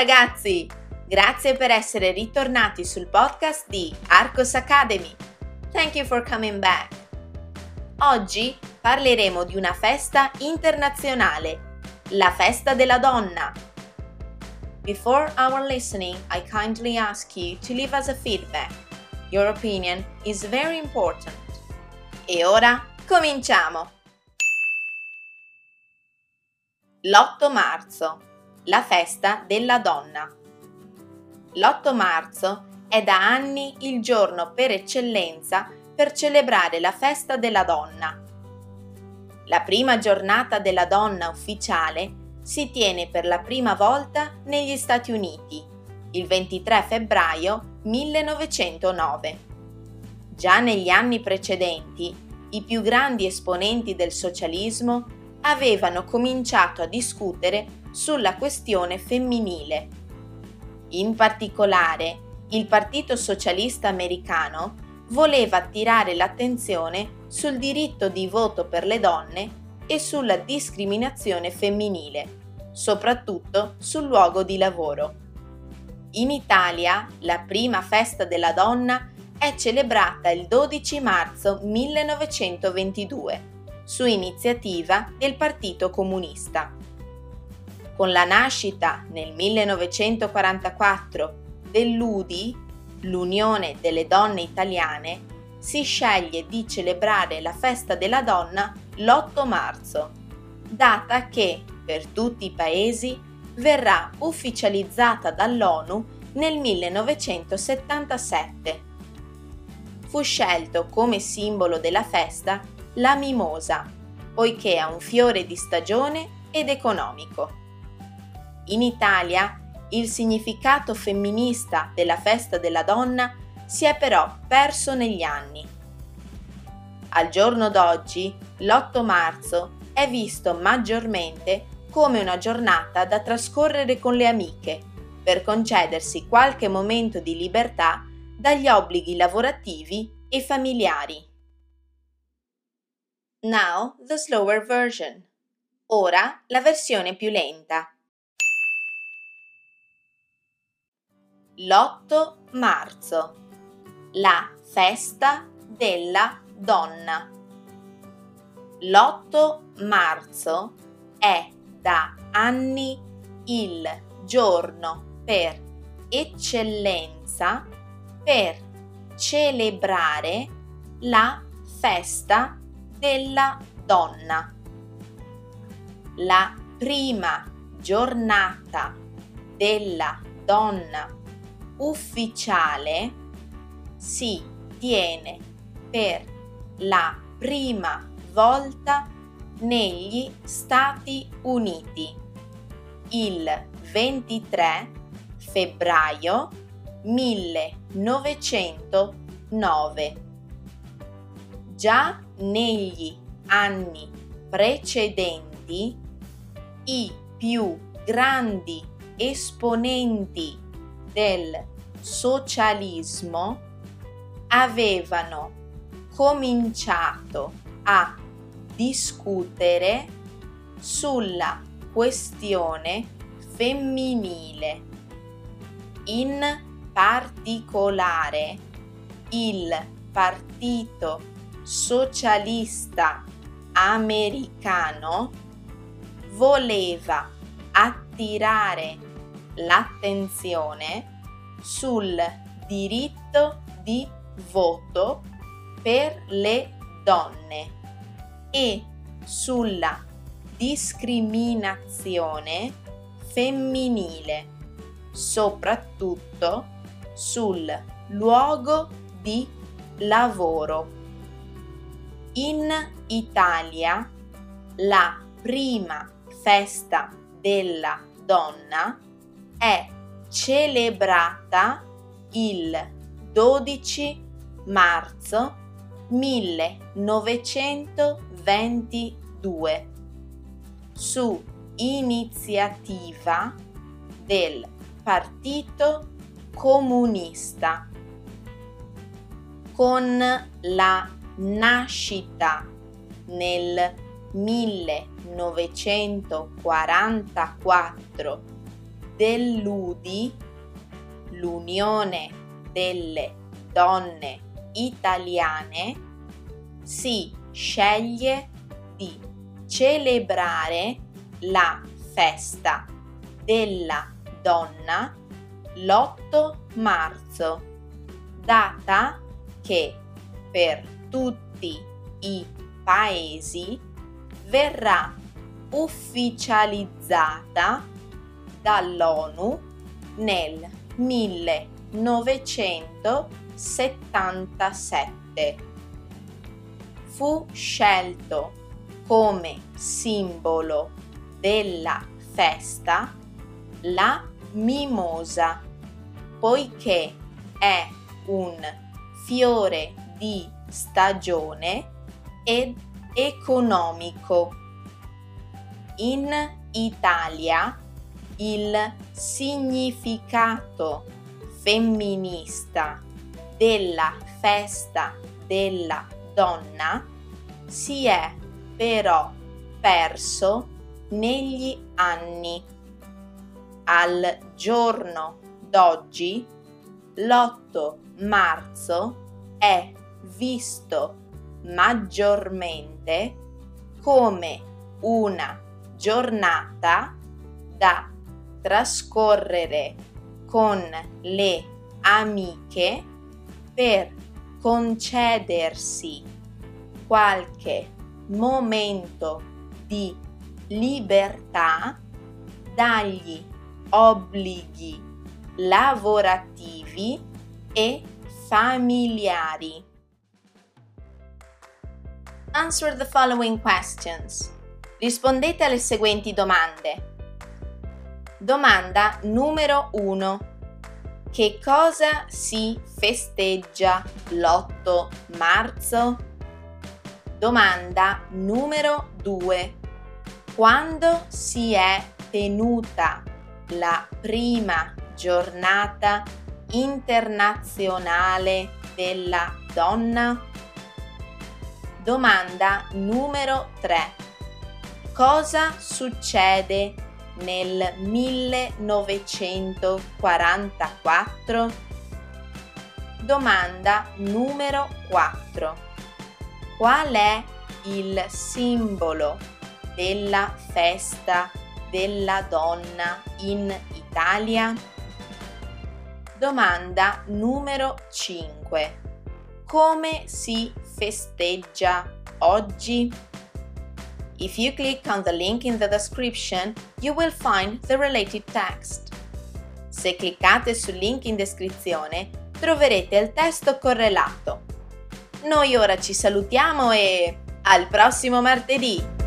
ragazzi! Grazie per essere ritornati sul podcast di Arcos Academy. Thank you for coming back. Oggi parleremo di una festa internazionale, la festa della donna. Before our listening, I kindly ask you to leave us a feedback. Your opinion is very important. E ora cominciamo! L'8 marzo la festa della donna. L'8 marzo è da anni il giorno per eccellenza per celebrare la festa della donna. La prima giornata della donna ufficiale si tiene per la prima volta negli Stati Uniti, il 23 febbraio 1909. Già negli anni precedenti, i più grandi esponenti del socialismo avevano cominciato a discutere sulla questione femminile. In particolare, il Partito Socialista Americano voleva attirare l'attenzione sul diritto di voto per le donne e sulla discriminazione femminile, soprattutto sul luogo di lavoro. In Italia la prima festa della donna è celebrata il 12 marzo 1922 su iniziativa del Partito Comunista. Con la nascita nel 1944 dell'UDI, l'Unione delle Donne Italiane, si sceglie di celebrare la festa della donna l'8 marzo, data che per tutti i paesi verrà ufficializzata dall'ONU nel 1977. Fu scelto come simbolo della festa la mimosa, poiché ha un fiore di stagione ed economico. In Italia il significato femminista della festa della donna si è però perso negli anni. Al giorno d'oggi, l'8 marzo è visto maggiormente come una giornata da trascorrere con le amiche, per concedersi qualche momento di libertà dagli obblighi lavorativi e familiari. Now the slower version. Ora la versione più lenta. L'8 marzo, la festa della donna. L'8 marzo è da anni il giorno per eccellenza per celebrare la festa della donna. La prima giornata della donna ufficiale si tiene per la prima volta negli Stati Uniti il 23 febbraio 1909. Già negli anni precedenti i più grandi esponenti del socialismo avevano cominciato a discutere sulla questione femminile. In particolare il Partito Socialista Americano voleva attirare l'attenzione sul diritto di voto per le donne e sulla discriminazione femminile, soprattutto sul luogo di lavoro. In Italia la prima festa della donna è celebrata il 12 marzo 1922 su iniziativa del Partito Comunista con la nascita nel 1944 dell'UDI, l'Unione delle Donne Italiane, si sceglie di celebrare la festa della donna l'8 marzo, data che per tutti i paesi verrà ufficializzata dall'ONU nel 1977. Fu scelto come simbolo della festa la mimosa, poiché è un fiore di stagione ed economico. In Italia il significato femminista della festa della donna si è però perso negli anni. Al giorno d'oggi, l'8 marzo è visto maggiormente come una giornata da trascorrere con le amiche per concedersi qualche momento di libertà dagli obblighi lavorativi e familiari. Answer the following questions. Rispondete alle seguenti domande. Domanda numero 1. Che cosa si festeggia l'8 marzo? Domanda numero 2. Quando si è tenuta la prima giornata internazionale della donna? Domanda numero 3. Cosa succede nel 1944? Domanda numero 4. Qual è il simbolo della festa della donna in Italia? Domanda numero 5. Come si festeggia oggi? If you click on the link in the description, you will find the related text. Se cliccate sul link in descrizione, troverete il testo correlato. Noi ora ci salutiamo e al prossimo martedì!